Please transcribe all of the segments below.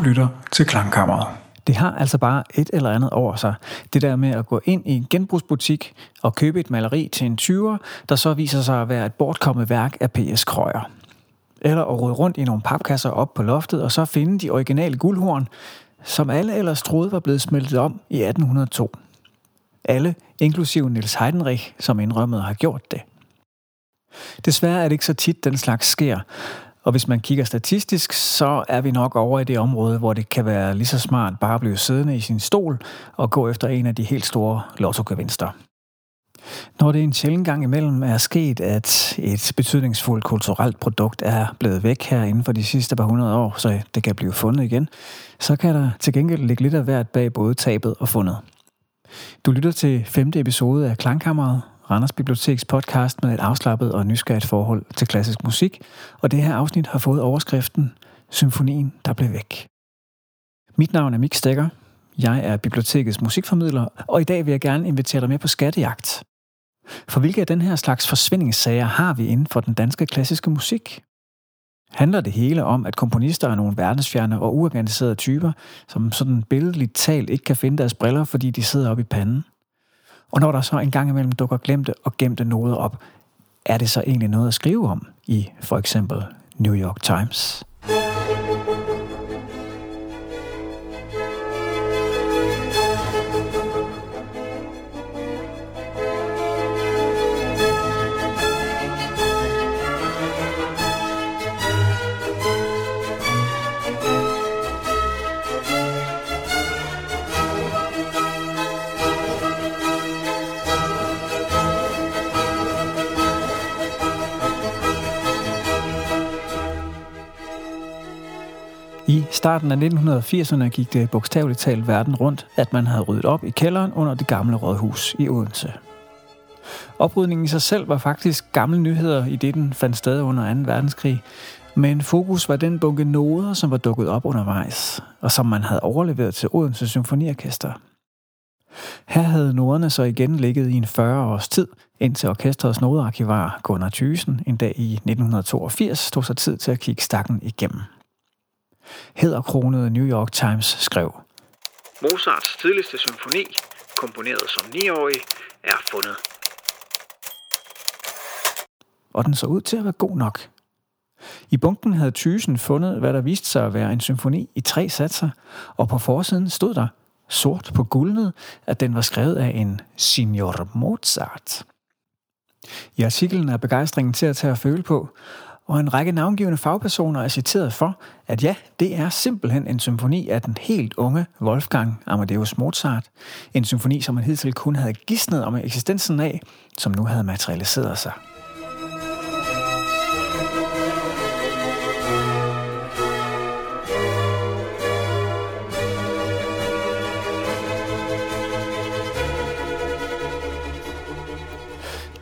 Du lytter til Klangkammeret. Det har altså bare et eller andet over sig. Det der med at gå ind i en genbrugsbutik og købe et maleri til en 20'er, der så viser sig at være et bortkommet værk af P.S. Krøyer. Eller at rode rundt i nogle papkasser op på loftet og så finde de originale guldhorn, som alle ellers troede var blevet smeltet om i 1802. Alle, inklusive Niels Heidenreich, som indrømmede har gjort det. Desværre er det ikke så tit, den slags sker, og hvis man kigger statistisk, så er vi nok over i det område, hvor det kan være lige så smart bare at blive siddende i sin stol og gå efter en af de helt store lottogevinster. Når det en sjældent gang imellem er sket, at et betydningsfuldt kulturelt produkt er blevet væk her inden for de sidste par hundrede år, så det kan blive fundet igen, så kan der til gengæld ligge lidt af hvert bag både tabet og fundet. Du lytter til femte episode af Klangkammeret, Randers Biblioteks podcast med et afslappet og nysgerrigt forhold til klassisk musik, og det her afsnit har fået overskriften Symfonien, der blev væk. Mit navn er Mik Stegger. Jeg er bibliotekets musikformidler, og i dag vil jeg gerne invitere dig med på skattejagt. For hvilke af den her slags forsvindingssager har vi inden for den danske klassiske musik? Handler det hele om, at komponister er nogle verdensfjerne og uorganiserede typer, som sådan billedligt talt ikke kan finde deres briller, fordi de sidder oppe i panden? Og når der så en gang imellem dukker glemte og gemte noder op, er det så egentlig noget at skrive om i for eksempel New York Times? Starten af 1980'erne gik det bogstaveligt talt verden rundt, at man havde ryddet op i kælderen under det gamle rådhus i Odense. Oprydningen i sig selv var faktisk gamle nyheder, i det den fandt sted under 2. verdenskrig, men fokus var den bunke noder, som var dukket op undervejs, og som man havde overleveret til Odense Symfoniorkester. Her havde noderne så igen ligget i en 40 års tid, indtil orkestrets nodearkivar Gunnar Thysen en dag i 1982 tog sig tid til at kigge stakken igennem hedderkronede New York Times skrev. Mozarts tidligste symfoni, komponeret som 9-årig, er fundet. Og den så ud til at være god nok. I bunken havde Thysen fundet, hvad der viste sig at være en symfoni i tre satser, og på forsiden stod der, sort på guldnet, at den var skrevet af en Signor Mozart. I artiklen er begejstringen til at tage at føle på, og en række navngivende fagpersoner er citeret for, at ja, det er simpelthen en symfoni af den helt unge Wolfgang Amadeus Mozart. En symfoni, som man hidtil kun havde gidsnet om eksistensen af, som nu havde materialiseret sig.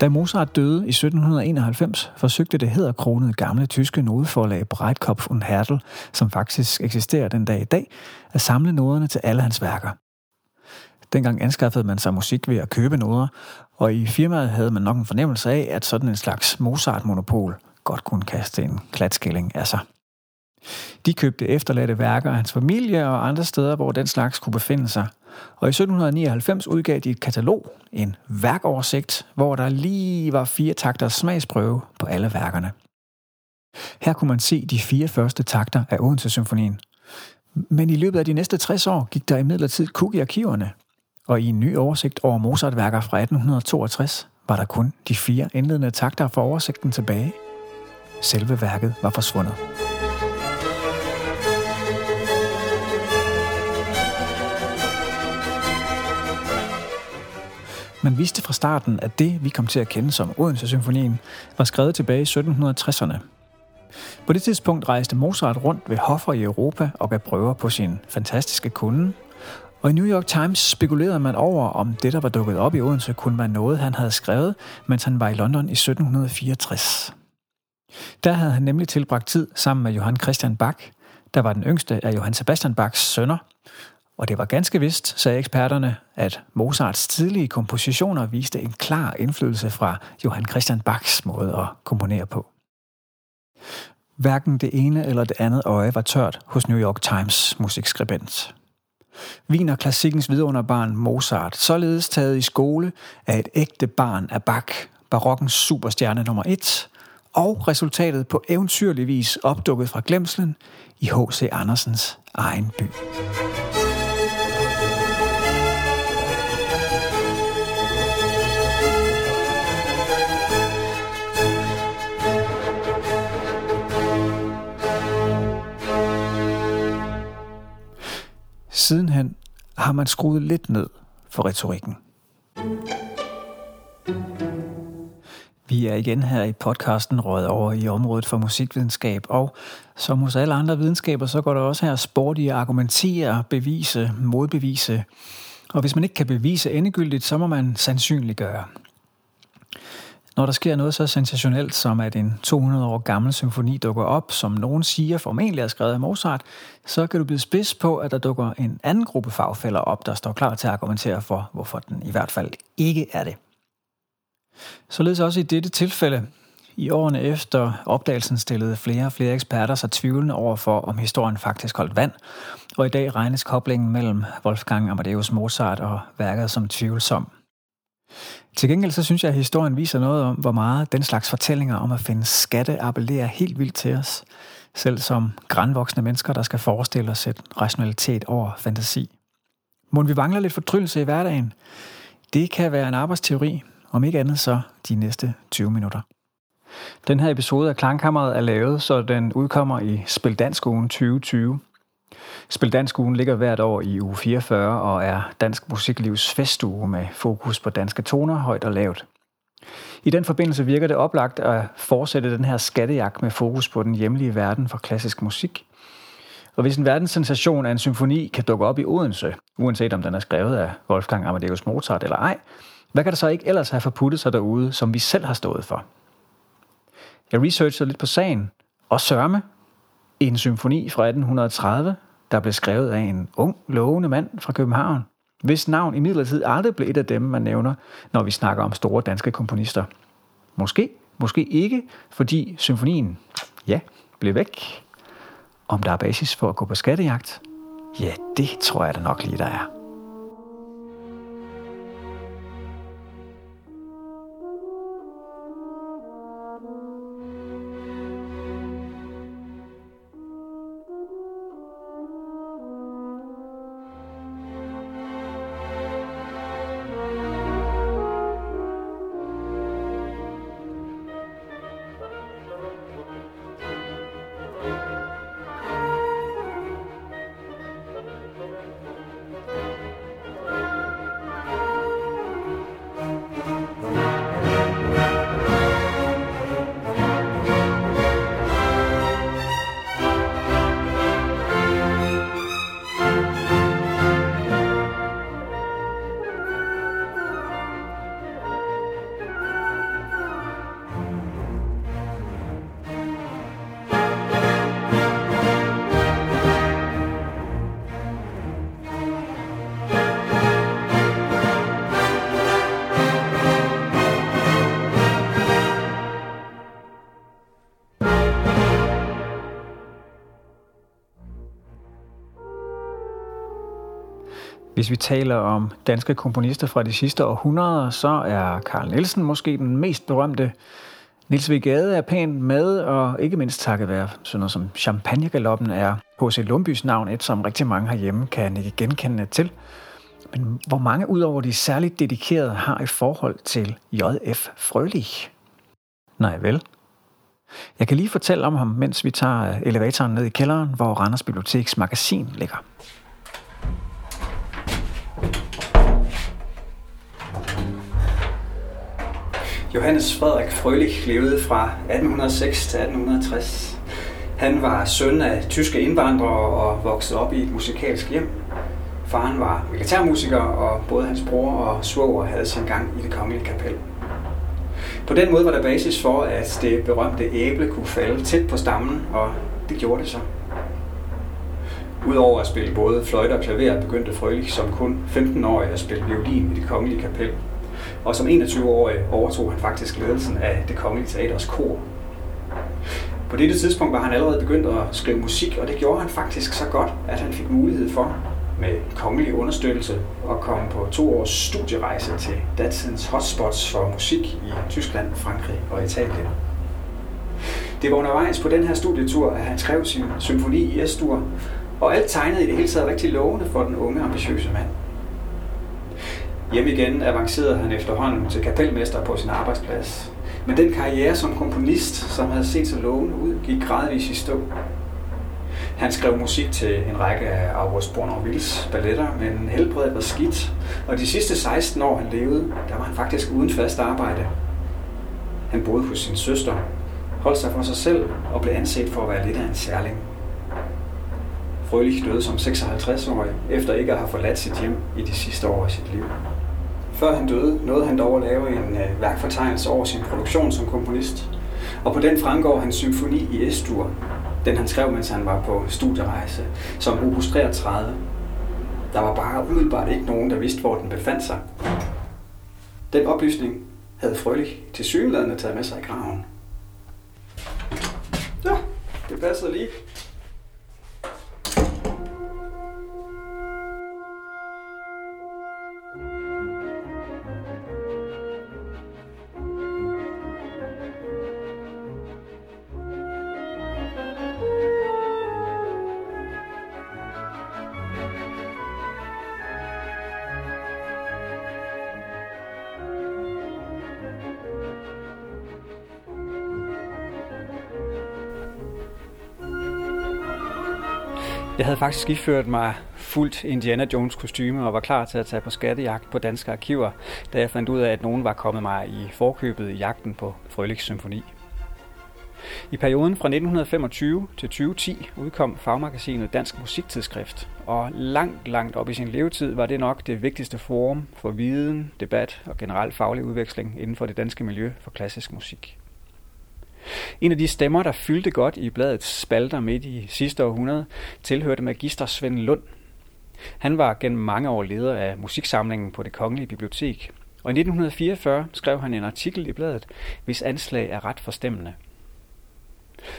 Da Mozart døde i 1791, forsøgte det hedderkronede gamle tyske nodeforlag Breitkopf und Hertel, som faktisk eksisterer den dag i dag, at samle noderne til alle hans værker. Dengang anskaffede man sig musik ved at købe noder, og i firmaet havde man nok en fornemmelse af, at sådan en slags Mozart-monopol godt kunne kaste en klatskilling af sig. De købte efterladte værker af hans familie og andre steder, hvor den slags kunne befinde sig. Og i 1799 udgav de et katalog, en værkoversigt, hvor der lige var fire takters smagsprøve på alle værkerne. Her kunne man se de fire første takter af Odense Symfonien. Men i løbet af de næste 60 år gik der imidlertid kug i arkiverne, og i en ny oversigt over Mozart-værker fra 1862 var der kun de fire indledende takter for oversigten tilbage. Selve værket var forsvundet. Man vidste fra starten, at det, vi kom til at kende som Odense-symfonien, var skrevet tilbage i 1760'erne. På det tidspunkt rejste Mozart rundt ved hoffer i Europa og gav prøver på sin fantastiske kunde. Og i New York Times spekulerede man over, om det, der var dukket op i Odense, kunne være noget, han havde skrevet, mens han var i London i 1764. Der havde han nemlig tilbragt tid sammen med Johann Christian Bach, der var den yngste af Johann Sebastian Bachs sønner, og det var ganske vist, sagde eksperterne, at Mozarts tidlige kompositioner viste en klar indflydelse fra Johann Christian Bachs måde at komponere på. Hverken det ene eller det andet øje var tørt hos New York Times musikskribent. Wiener klassikkens vidunderbarn Mozart, således taget i skole af et ægte barn af Bach, barokkens superstjerne nummer 1, og resultatet på eventyrlig vis opdukket fra glemslen i H.C. Andersens egen by. Sidenhen har man skruet lidt ned for retorikken. Vi er igen her i podcasten røget over i området for musikvidenskab, og som hos alle andre videnskaber, så går der også her sport i at argumentere, bevise, modbevise. Og hvis man ikke kan bevise endegyldigt, så må man sandsynliggøre. Når der sker noget så sensationelt som, at en 200 år gammel symfoni dukker op, som nogen siger formentlig er skrevet af Mozart, så kan du blive spids på, at der dukker en anden gruppe fagfælder op, der står klar til at argumentere for, hvorfor den i hvert fald ikke er det. Således også i dette tilfælde. I årene efter opdagelsen stillede flere og flere eksperter sig tvivlende over for, om historien faktisk holdt vand, og i dag regnes koblingen mellem Wolfgang Amadeus Mozart og værket som tvivlsom. Til gengæld så synes jeg, at historien viser noget om, hvor meget den slags fortællinger om at finde skatte appellerer helt vildt til os, selv som grænvoksne mennesker, der skal forestille os et rationalitet over fantasi. Må vi mangler lidt fortryllelse i hverdagen? Det kan være en arbejdsteori, om ikke andet så de næste 20 minutter. Den her episode af Klangkammeret er lavet, så den udkommer i Spil Dansk ugen 2020. Spil Dansk ugen ligger hvert år i uge 44 og er Dansk Musiklivs festuge med fokus på danske toner, højt og lavt. I den forbindelse virker det oplagt at fortsætte den her skattejagt med fokus på den hjemlige verden for klassisk musik. Og hvis en verdenssensation af en symfoni kan dukke op i Odense, uanset om den er skrevet af Wolfgang Amadeus Mozart eller ej, hvad kan der så ikke ellers have forputtet sig derude, som vi selv har stået for? Jeg researchede lidt på sagen, og sørme, en symfoni fra 1830, der blev skrevet af en ung, lovende mand fra København, hvis navn i midlertid aldrig blev et af dem, man nævner, når vi snakker om store danske komponister. Måske, måske ikke, fordi symfonien, ja, blev væk. Om der er basis for at gå på skattejagt? Ja, det tror jeg da nok lige, der er. Hvis vi taler om danske komponister fra de sidste århundreder, så er Carl Nielsen måske den mest berømte. Nils Vigade er pænt med, og ikke mindst takket være sådan noget som Champagnegaloppen er H.C. Lundbys navn, et som rigtig mange herhjemme kan ikke genkende til. Men hvor mange udover de særligt dedikerede har et forhold til J.F. Frølich? Nej vel. Jeg kan lige fortælle om ham, mens vi tager elevatoren ned i kælderen, hvor Randers Biblioteks magasin ligger. Johannes Frederik Frølich levede fra 1806 til 1860. Han var søn af tyske indvandrere og voksede op i et musikalsk hjem. Faren var militærmusiker, og både hans bror og svoger havde sin gang i det kongelige kapel. På den måde var der basis for, at det berømte æble kunne falde tæt på stammen, og det gjorde det så. Udover at spille både fløjte og klaver, begyndte Frølich som kun 15-årig at spille violin i det kongelige kapel. Og som 21-årig overtog han faktisk ledelsen af det kongelige teaters kor. På dette tidspunkt var han allerede begyndt at skrive musik, og det gjorde han faktisk så godt, at han fik mulighed for med kongelig understøttelse at komme på to års studierejse til datidens hotspots for musik i Tyskland, Frankrig og Italien. Det var undervejs på den her studietur, at han skrev sin symfoni i S-dur, og alt tegnede i det hele taget rigtig lovende for den unge, ambitiøse mand. Hjem igen avancerede han efterhånden til kapelmester på sin arbejdsplads. Men den karriere som komponist, som havde set så lovende ud, gik gradvist i stå. Han skrev musik til en række af August Bournonvilles balletter, men helbredet var skidt, og de sidste 16 år han levede, der var han faktisk uden fast arbejde. Han boede hos sin søster, holdt sig for sig selv og blev anset for at være lidt af en særling. Frølich døde som 56-årig, efter ikke at have forladt sit hjem i de sidste år af sit liv. Før han døde, nåede han dog at lave en øh, værkfortegnelse over sin produktion som komponist, og på den fremgår hans symfoni i S-dur, den han skrev, mens han var på studierejse, som opus 33. Der var bare umiddelbart ikke nogen, der vidste, hvor den befandt sig. Den oplysning havde Frølich til synlædende taget med sig i graven. Ja, det passer lige. Jeg havde faktisk iført mig fuldt Indiana Jones kostume og var klar til at tage på skattejagt på danske arkiver, da jeg fandt ud af, at nogen var kommet mig i forkøbet i jagten på Frøliks symfoni. I perioden fra 1925 til 2010 udkom fagmagasinet Dansk Musiktidsskrift, og langt, langt op i sin levetid var det nok det vigtigste forum for viden, debat og generel faglig udveksling inden for det danske miljø for klassisk musik. En af de stemmer, der fyldte godt i bladets spalter midt i sidste århundrede, tilhørte magister Svend Lund. Han var gennem mange år leder af musiksamlingen på det Kongelige Bibliotek, og i 1944 skrev han en artikel i bladet, hvis anslag er ret forstemmende.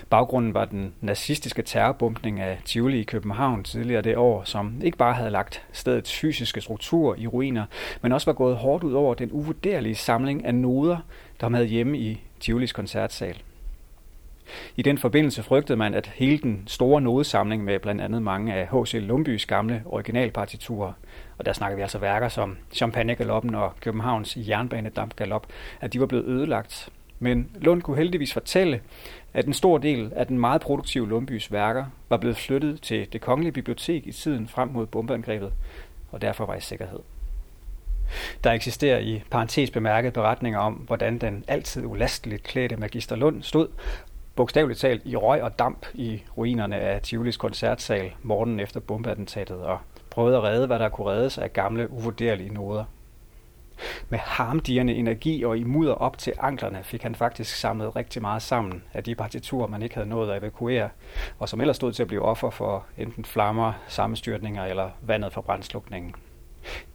Baggrunden var den nazistiske terrorbumpning af Tivoli i København tidligere det år, som ikke bare havde lagt stedets fysiske struktur i ruiner, men også var gået hårdt ud over den uvurderlige samling af noder, der havde hjemme i Tivolis koncertsal. I den forbindelse frygtede man, at hele den store nodesamling med blandt andet mange af H.C. Lumbys gamle originalpartiturer, og der snakker vi altså værker som Champagne-galoppen og Københavns jernbanedampgalop, at de var blevet ødelagt. Men Lund kunne heldigvis fortælle, at en stor del af den meget produktive Lundbys værker var blevet flyttet til det kongelige bibliotek i tiden frem mod bombeangrebet, og derfor var i sikkerhed. Der eksisterer i parentes bemærket beretninger om, hvordan den altid ulasteligt klædte magister Lund stod bogstaveligt talt i røg og damp i ruinerne af Tivolis koncertsal morgenen efter bombeattentatet og prøvede at redde, hvad der kunne reddes af gamle, uvurderlige noder. Med harmdirrende energi og i mudder op til anklerne fik han faktisk samlet rigtig meget sammen af de partiturer, man ikke havde nået at evakuere, og som ellers stod til at blive offer for enten flammer, sammenstyrtninger eller vandet fra brændslukningen.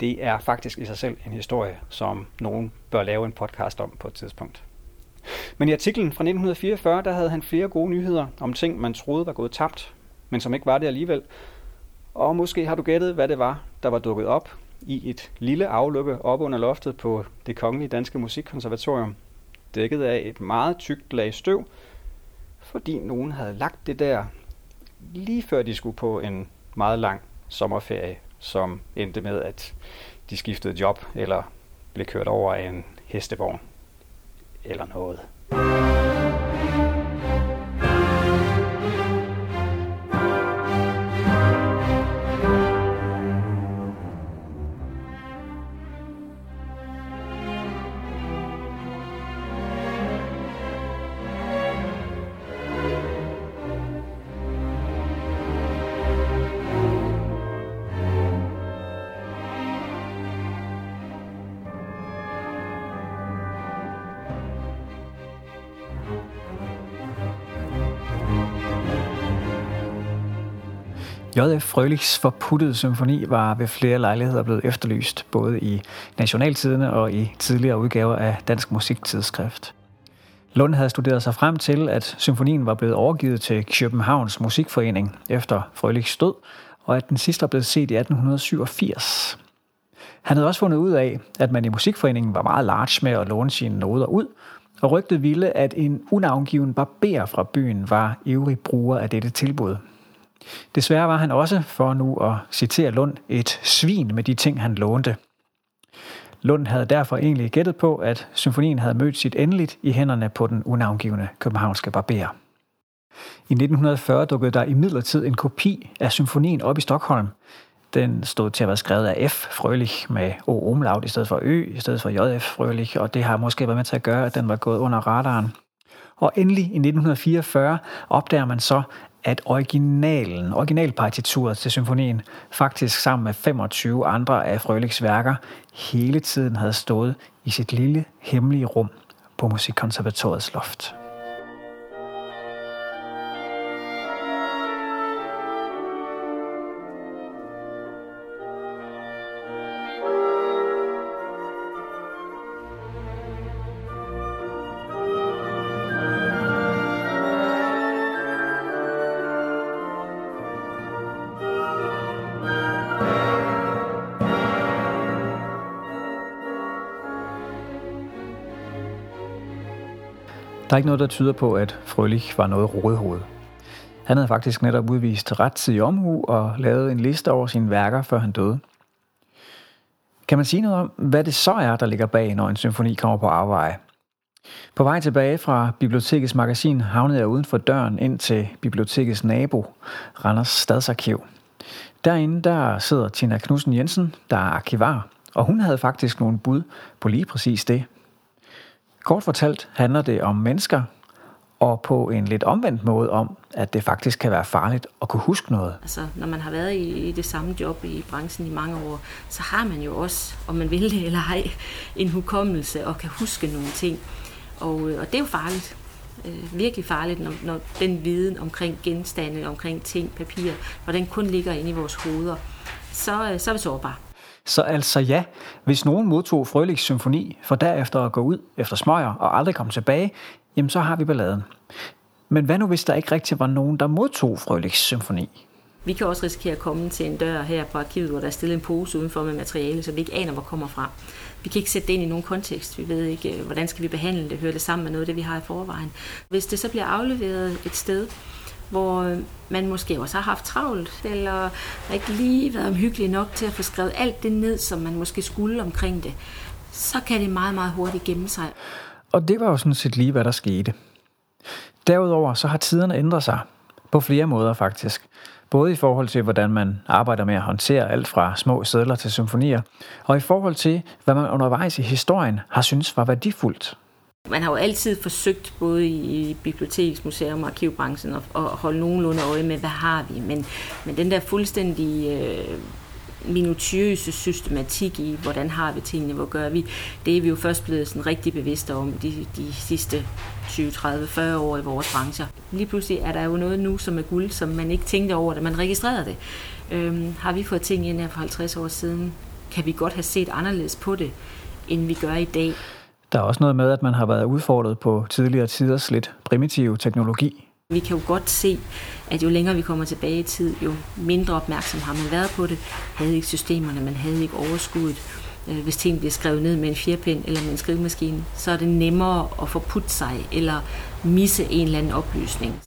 Det er faktisk i sig selv en historie, som nogen bør lave en podcast om på et tidspunkt. Men i artiklen fra 1944, der havde han flere gode nyheder om ting, man troede var gået tabt, men som ikke var det alligevel. Og måske har du gættet, hvad det var, der var dukket op i et lille aflukke op under loftet på det kongelige danske musikkonservatorium, dækket af et meget tykt lag støv, fordi nogen havde lagt det der lige før de skulle på en meget lang sommerferie, som endte med, at de skiftede job eller blev kørt over af en hestevogn eller noget. J.F. Frølichs forputtede symfoni var ved flere lejligheder blevet efterlyst, både i Nationaltidene og i tidligere udgaver af Dansk Musiktidsskrift. Lund havde studeret sig frem til, at symfonien var blevet overgivet til Københavns Musikforening efter Frølichs død, og at den sidste var blevet set i 1887. Han havde også fundet ud af, at man i Musikforeningen var meget large med at låne sine noder ud, og rygtet ville, at en unavngiven barber fra byen var ivrig bruger af dette tilbud. Desværre var han også, for nu at citere Lund, et svin med de ting, han lånte. Lund havde derfor egentlig gættet på, at symfonien havde mødt sit endeligt i hænderne på den unavngivende københavnske barber. I 1940 dukkede der imidlertid en kopi af symfonien op i Stockholm. Den stod til at være skrevet af F. Frølich med O. Umlaut i stedet for Ø, i stedet for J.F. Frølich, og det har måske været med til at gøre, at den var gået under radaren. Og endelig i 1944 opdager man så, at originalen, originalpartituret til symfonien, faktisk sammen med 25 andre af Frøliks værker, hele tiden havde stået i sit lille hemmelige rum på Musikkonservatoriets loft. Der er ikke noget, der tyder på, at Frølich var noget rådhoved. Han havde faktisk netop udvist rettidig omhu og lavet en liste over sine værker, før han døde. Kan man sige noget om, hvad det så er, der ligger bag, når en symfoni kommer på afveje? På vej tilbage fra bibliotekets magasin havnede jeg uden for døren ind til bibliotekets nabo, Randers Stadsarkiv. Derinde der sidder Tina Knudsen Jensen, der er arkivar, og hun havde faktisk nogle bud på lige præcis det. Kort fortalt handler det om mennesker, og på en lidt omvendt måde om, at det faktisk kan være farligt at kunne huske noget. Altså, når man har været i, i det samme job i branchen i mange år, så har man jo også, om man vil det eller ej, en hukommelse og kan huske nogle ting. Og, øh, og det er jo farligt. Øh, virkelig farligt, når, når den viden omkring genstande, omkring ting, papir, når den kun ligger inde i vores hoveder, så, øh, så er vi sårbare. Så altså ja, hvis nogen modtog Frølichs symfoni, for derefter at gå ud efter smøger og aldrig komme tilbage, jamen så har vi balladen. Men hvad nu, hvis der ikke rigtig var nogen, der modtog Frølichs symfoni? Vi kan også risikere at komme til en dør her på arkivet, hvor der er stillet en pose udenfor med materiale, så vi ikke aner, hvor kommer fra. Vi kan ikke sætte det ind i nogen kontekst. Vi ved ikke, øh, hvordan skal vi behandle det, hører det sammen med noget af det, vi har i forvejen. Hvis det så bliver afleveret et sted, hvor man måske også har haft travlt, eller ikke lige været omhyggelig nok til at få skrevet alt det ned, som man måske skulle omkring det, så kan det meget, meget hurtigt gemme sig. Og det var jo sådan set lige, hvad der skete. Derudover så har tiderne ændret sig. På flere måder faktisk. Både i forhold til, hvordan man arbejder med at håndtere alt fra små sædler til symfonier, og i forhold til, hvad man undervejs i historien har synes var værdifuldt. Man har jo altid forsøgt, både i biblioteks, museum og arkivbranchen, at, at holde nogenlunde øje med, hvad har vi. Men, men den der fuldstændig øh, minutiøse systematik i, hvordan har vi tingene, hvor gør vi, det er vi jo først blevet sådan rigtig bevidste om de, de sidste 20, 30, 40 år i vores brancher. Lige pludselig er der jo noget nu, som er guld, som man ikke tænkte over, da man registrerede det. Øhm, har vi fået ting ind her for 50 år siden, kan vi godt have set anderledes på det, end vi gør i dag. Der er også noget med, at man har været udfordret på tidligere tiders lidt primitiv teknologi. Vi kan jo godt se, at jo længere vi kommer tilbage i tid, jo mindre opmærksom har man været på det. Havde ikke systemerne, man havde ikke overskuddet. Øh, hvis ting bliver skrevet ned med en fjerpind eller med en skrivemaskine, så er det nemmere at få put sig eller misse en eller anden oplysning.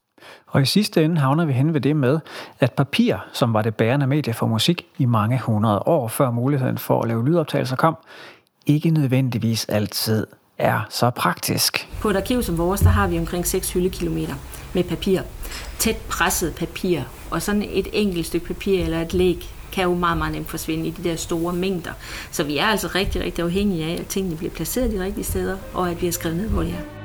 Og i sidste ende havner vi hen ved det med, at papir, som var det bærende medie for musik i mange hundrede år før muligheden for at lave lydoptagelser kom, ikke nødvendigvis altid er så praktisk. På et arkiv som vores, der har vi omkring 6 hyldekilometer med papir. Tæt presset papir. Og sådan et enkelt stykke papir eller et læg kan jo meget, meget nemt forsvinde i de der store mængder. Så vi er altså rigtig, rigtig afhængige af, at tingene bliver placeret de rigtige steder, og at vi har skrevet ned, hvor de er.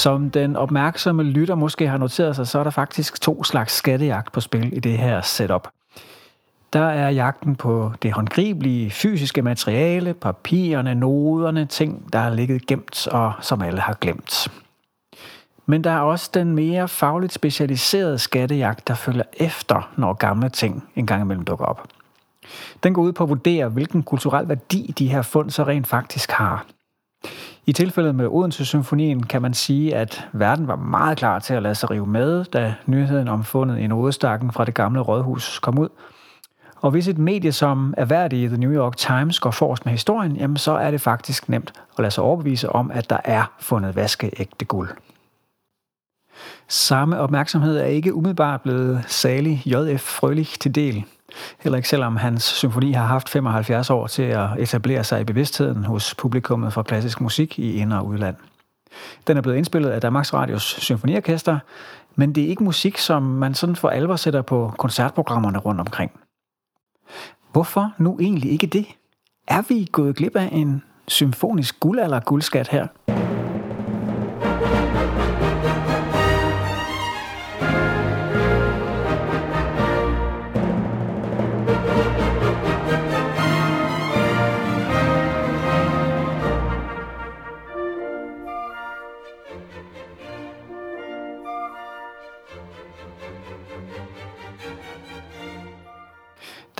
Som den opmærksomme lytter måske har noteret sig, så er der faktisk to slags skattejagt på spil i det her setup. Der er jagten på det håndgribelige fysiske materiale, papirerne, noderne, ting, der har ligget gemt og som alle har glemt. Men der er også den mere fagligt specialiserede skattejagt, der følger efter, når gamle ting engang imellem dukker op. Den går ud på at vurdere, hvilken kulturel værdi de her fund så rent faktisk har. I tilfældet med Odense Symfonien kan man sige, at verden var meget klar til at lade sig rive med, da nyheden om fundet i nodestakken fra det gamle rådhus kom ud. Og hvis et medie som i The New York Times går forrest med historien, jamen så er det faktisk nemt at lade sig overbevise om, at der er fundet vaskeægte guld. Samme opmærksomhed er ikke umiddelbart blevet salig J.F. Frølich til del. Heller ikke selvom hans symfoni har haft 75 år til at etablere sig i bevidstheden hos publikummet for klassisk musik i ind- og udland. Den er blevet indspillet af Danmarks Radios Symfoniorkester, men det er ikke musik, som man sådan for alvor sætter på koncertprogrammerne rundt omkring. Hvorfor nu egentlig ikke det? Er vi gået glip af en symfonisk guldalder guldskat her?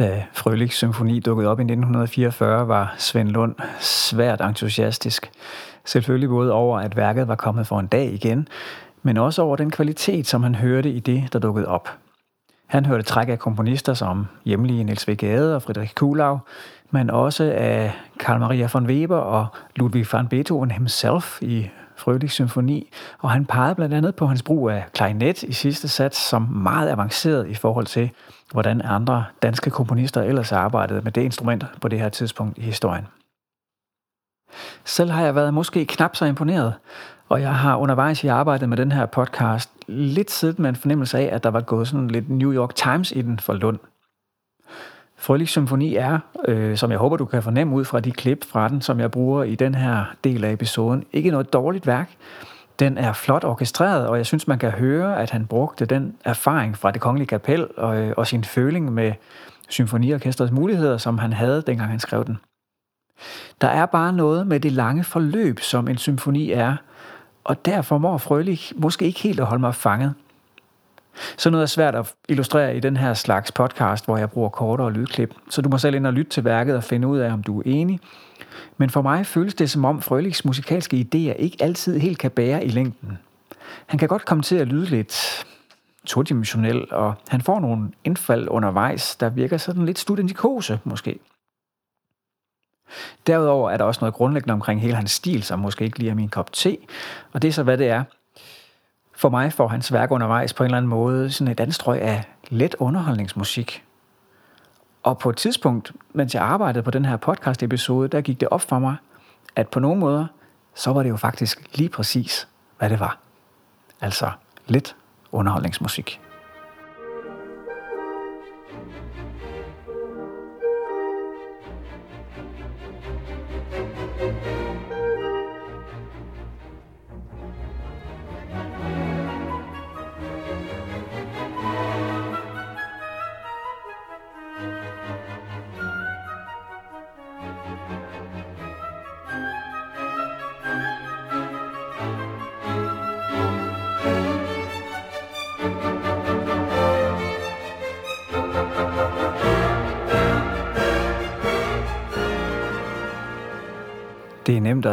Da Frølich Symfoni dukkede op i 1944, var Svend Lund svært entusiastisk. Selvfølgelig både over, at værket var kommet for en dag igen, men også over den kvalitet, som han hørte i det, der dukkede op. Han hørte træk af komponister som hjemlige Niels V. Gade og Friedrich Kulau, men også af Karl Maria von Weber og Ludwig van Beethoven himself i Frølich Symfoni, og han pegede blandt andet på hans brug af klarinet i sidste sats som meget avanceret i forhold til, hvordan andre danske komponister ellers arbejdede med det instrument på det her tidspunkt i historien. Selv har jeg været måske knap så imponeret, og jeg har undervejs i arbejdet med den her podcast lidt siddet med en fornemmelse af, at der var gået sådan lidt New York Times i den for Lund. Frølich Symfoni er, øh, som jeg håber, du kan fornemme ud fra de klip fra den, som jeg bruger i den her del af episoden, ikke noget dårligt værk. Den er flot orkestreret, og jeg synes, man kan høre, at han brugte den erfaring fra det kongelige kapel og, øh, og sin føling med symfoniorkestrets muligheder, som han havde, dengang han skrev den. Der er bare noget med det lange forløb, som en symfoni er, og derfor må Frølich måske ikke helt at holde mig fanget. Så noget er svært at illustrere i den her slags podcast, hvor jeg bruger kortere lydklip. Så du må selv ind og lytte til værket og finde ud af, om du er enig. Men for mig føles det som om Frølichs musikalske idéer ikke altid helt kan bære i længden. Han kan godt komme til at lyde lidt todimensionel, og han får nogle indfald undervejs, der virker sådan lidt studentikose måske. Derudover er der også noget grundlæggende omkring hele hans stil, som måske ikke lige er min kop te, og det er så, hvad det er. For mig får hans værk undervejs på en eller anden måde sådan et anstrøg af let underholdningsmusik. Og på et tidspunkt, mens jeg arbejdede på den her podcast-episode, der gik det op for mig, at på nogle måder, så var det jo faktisk lige præcis, hvad det var. Altså lidt underholdningsmusik.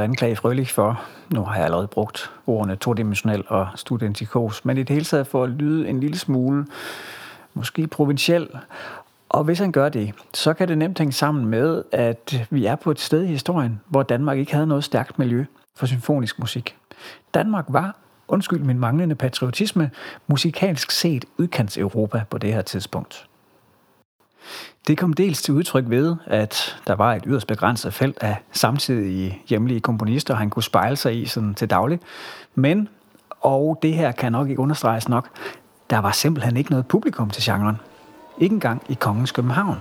Anklage Frølich for, nu har jeg allerede brugt ordene todimensionel og studentikos, men i det hele taget for at lyde en lille smule, måske provinciel. Og hvis han gør det, så kan det nemt hænge sammen med, at vi er på et sted i historien, hvor Danmark ikke havde noget stærkt miljø for symfonisk musik. Danmark var, undskyld min manglende patriotisme, musikalsk set udkants Europa på det her tidspunkt. Det kom dels til udtryk ved, at der var et yderst begrænset felt af samtidige hjemlige komponister, han kunne spejle sig i sådan til daglig. Men, og det her kan nok ikke understreges nok, der var simpelthen ikke noget publikum til genren. Ikke engang i Kongens København.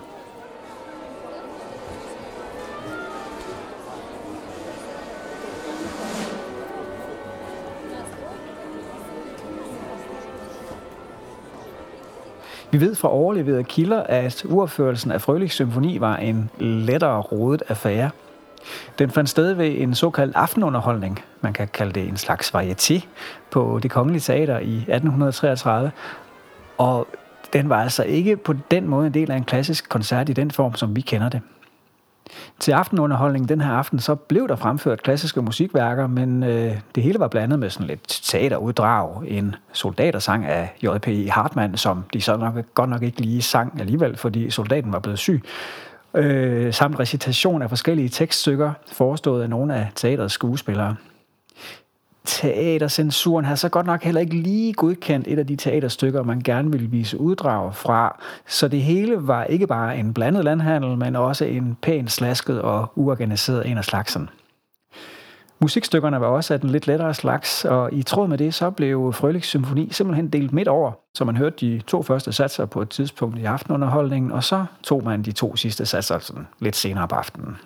Vi ved fra overleverede kilder, at uopførelsen af Frølichs symfoni var en lettere rodet affære. Den fandt sted ved en såkaldt aftenunderholdning, man kan kalde det en slags varieté, på det kongelige teater i 1833. Og den var altså ikke på den måde en del af en klassisk koncert i den form, som vi kender det. Til aftenunderholdning den her aften, så blev der fremført klassiske musikværker, men øh, det hele var blandet med sådan lidt teateruddrag, en soldatersang af J.P. Hartmann, som de så nok, godt nok ikke lige sang alligevel, fordi soldaten var blevet syg, øh, samt recitation af forskellige tekststykker, forestået af nogle af teaterets skuespillere teatercensuren har så godt nok heller ikke lige godkendt et af de teaterstykker, man gerne ville vise uddrag fra. Så det hele var ikke bare en blandet landhandel, men også en pæn slasket og uorganiseret en af slagsen. Musikstykkerne var også af den lidt lettere slags, og i tråd med det, så blev Frøliks Symfoni simpelthen delt midt over, så man hørte de to første satser på et tidspunkt i aftenunderholdningen, og så tog man de to sidste satser sådan lidt senere på aftenen.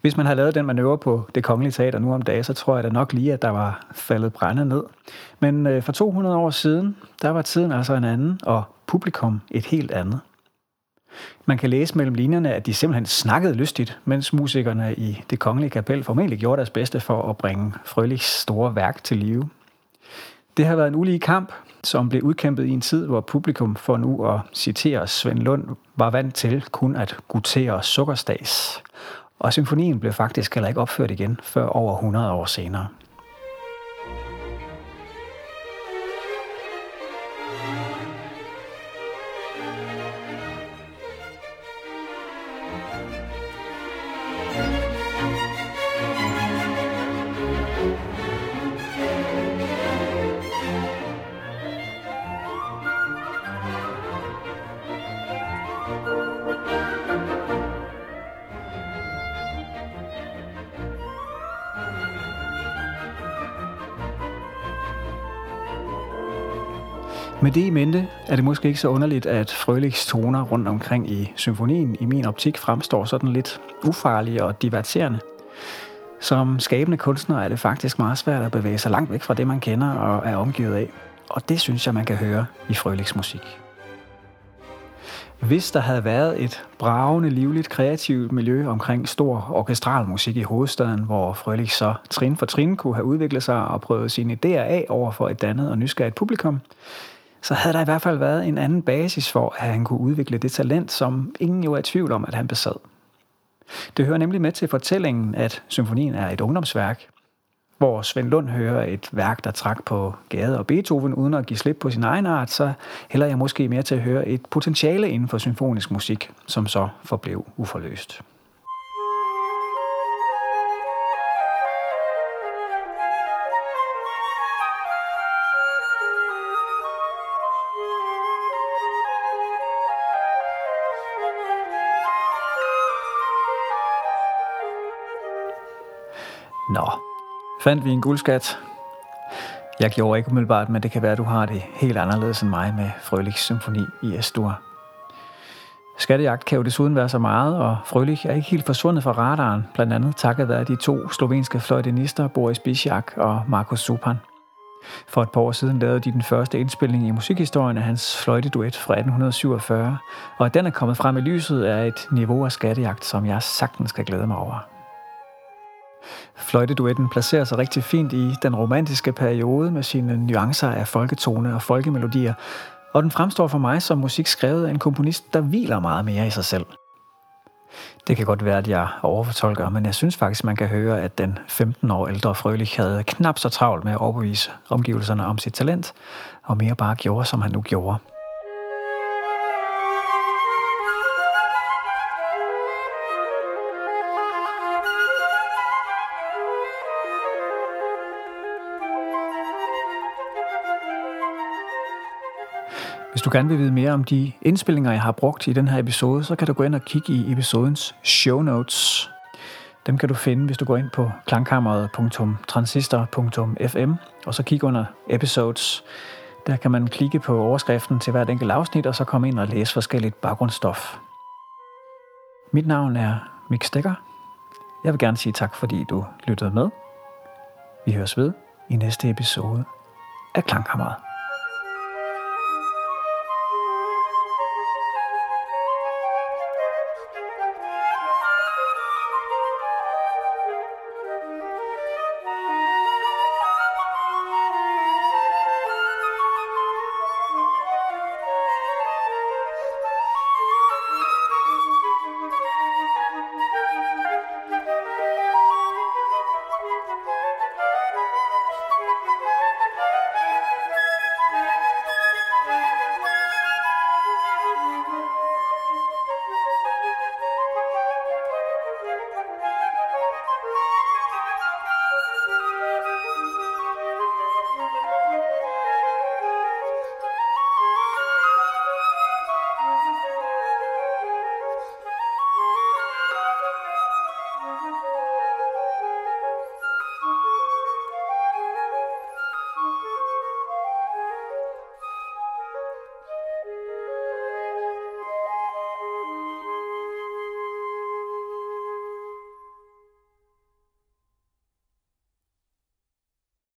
Hvis man har lavet den manøvre på det kongelige teater nu om dagen, så tror jeg da nok lige, at der var faldet brænde ned. Men øh, for 200 år siden, der var tiden altså en anden, og publikum et helt andet. Man kan læse mellem linjerne, at de simpelthen snakkede lystigt, mens musikerne i det kongelige kapel formentlig gjorde deres bedste for at bringe Frølichs store værk til live. Det har været en ulige kamp, som blev udkæmpet i en tid, hvor publikum, for nu at citere Svend Lund, var vant til kun at gutere sukkerstads. Og symfonien blev faktisk heller ikke opført igen før over 100 år senere. Mente er det måske ikke så underligt, at Frølichs toner rundt omkring i symfonien i min optik fremstår sådan lidt ufarlige og diverterende. Som skabende kunstner er det faktisk meget svært at bevæge sig langt væk fra det, man kender og er omgivet af. Og det synes jeg, man kan høre i Frølichs musik. Hvis der havde været et bravende, livligt, kreativt miljø omkring stor orkestral musik i hovedstaden, hvor Frølich så trin for trin kunne have udviklet sig og prøvet sine idéer af over for et dannet og nysgerrigt publikum, så havde der i hvert fald været en anden basis for, at han kunne udvikle det talent, som ingen jo er i tvivl om, at han besad. Det hører nemlig med til fortællingen, at symfonien er et ungdomsværk, hvor Svend Lund hører et værk, der trak på Gade og Beethoven uden at give slip på sin egen art, så hælder jeg måske mere til at høre et potentiale inden for symfonisk musik, som så forblev uforløst. Nå, fandt vi en guldskat? Jeg gjorde ikke umiddelbart, men det kan være, at du har det helt anderledes end mig med Frølichs symfoni i Estur. Skattejagt kan jo desuden være så meget, og Frølich er ikke helt forsvundet fra radaren, blandt andet takket være de to slovenske fløjtenister, Boris Bisjak og Markus Supan. For et par år siden lavede de den første indspilning i musikhistorien af hans fløjteduet fra 1847, og at den er kommet frem i lyset er et niveau af skattejagt, som jeg sagtens skal glæde mig over. Fløjteduetten placerer sig rigtig fint i den romantiske periode med sine nuancer af folketone og folkemelodier, og den fremstår for mig som musik skrevet af en komponist, der hviler meget mere i sig selv. Det kan godt være, at jeg overfortolker, men jeg synes faktisk, man kan høre, at den 15 år ældre Frølich havde knap så travlt med at overbevise omgivelserne om sit talent, og mere bare gjorde, som han nu gjorde. Du gerne vil vide mere om de indspillinger, jeg har brugt i den her episode, så kan du gå ind og kigge i episodens show notes. Dem kan du finde, hvis du går ind på klangkammeret.transistor.fm og så kig under episodes. Der kan man klikke på overskriften til hvert enkelt afsnit, og så komme ind og læse forskelligt baggrundsstof. Mit navn er Mik Stikker. Jeg vil gerne sige tak, fordi du lyttede med. Vi høres ved i næste episode af Klangkammeret.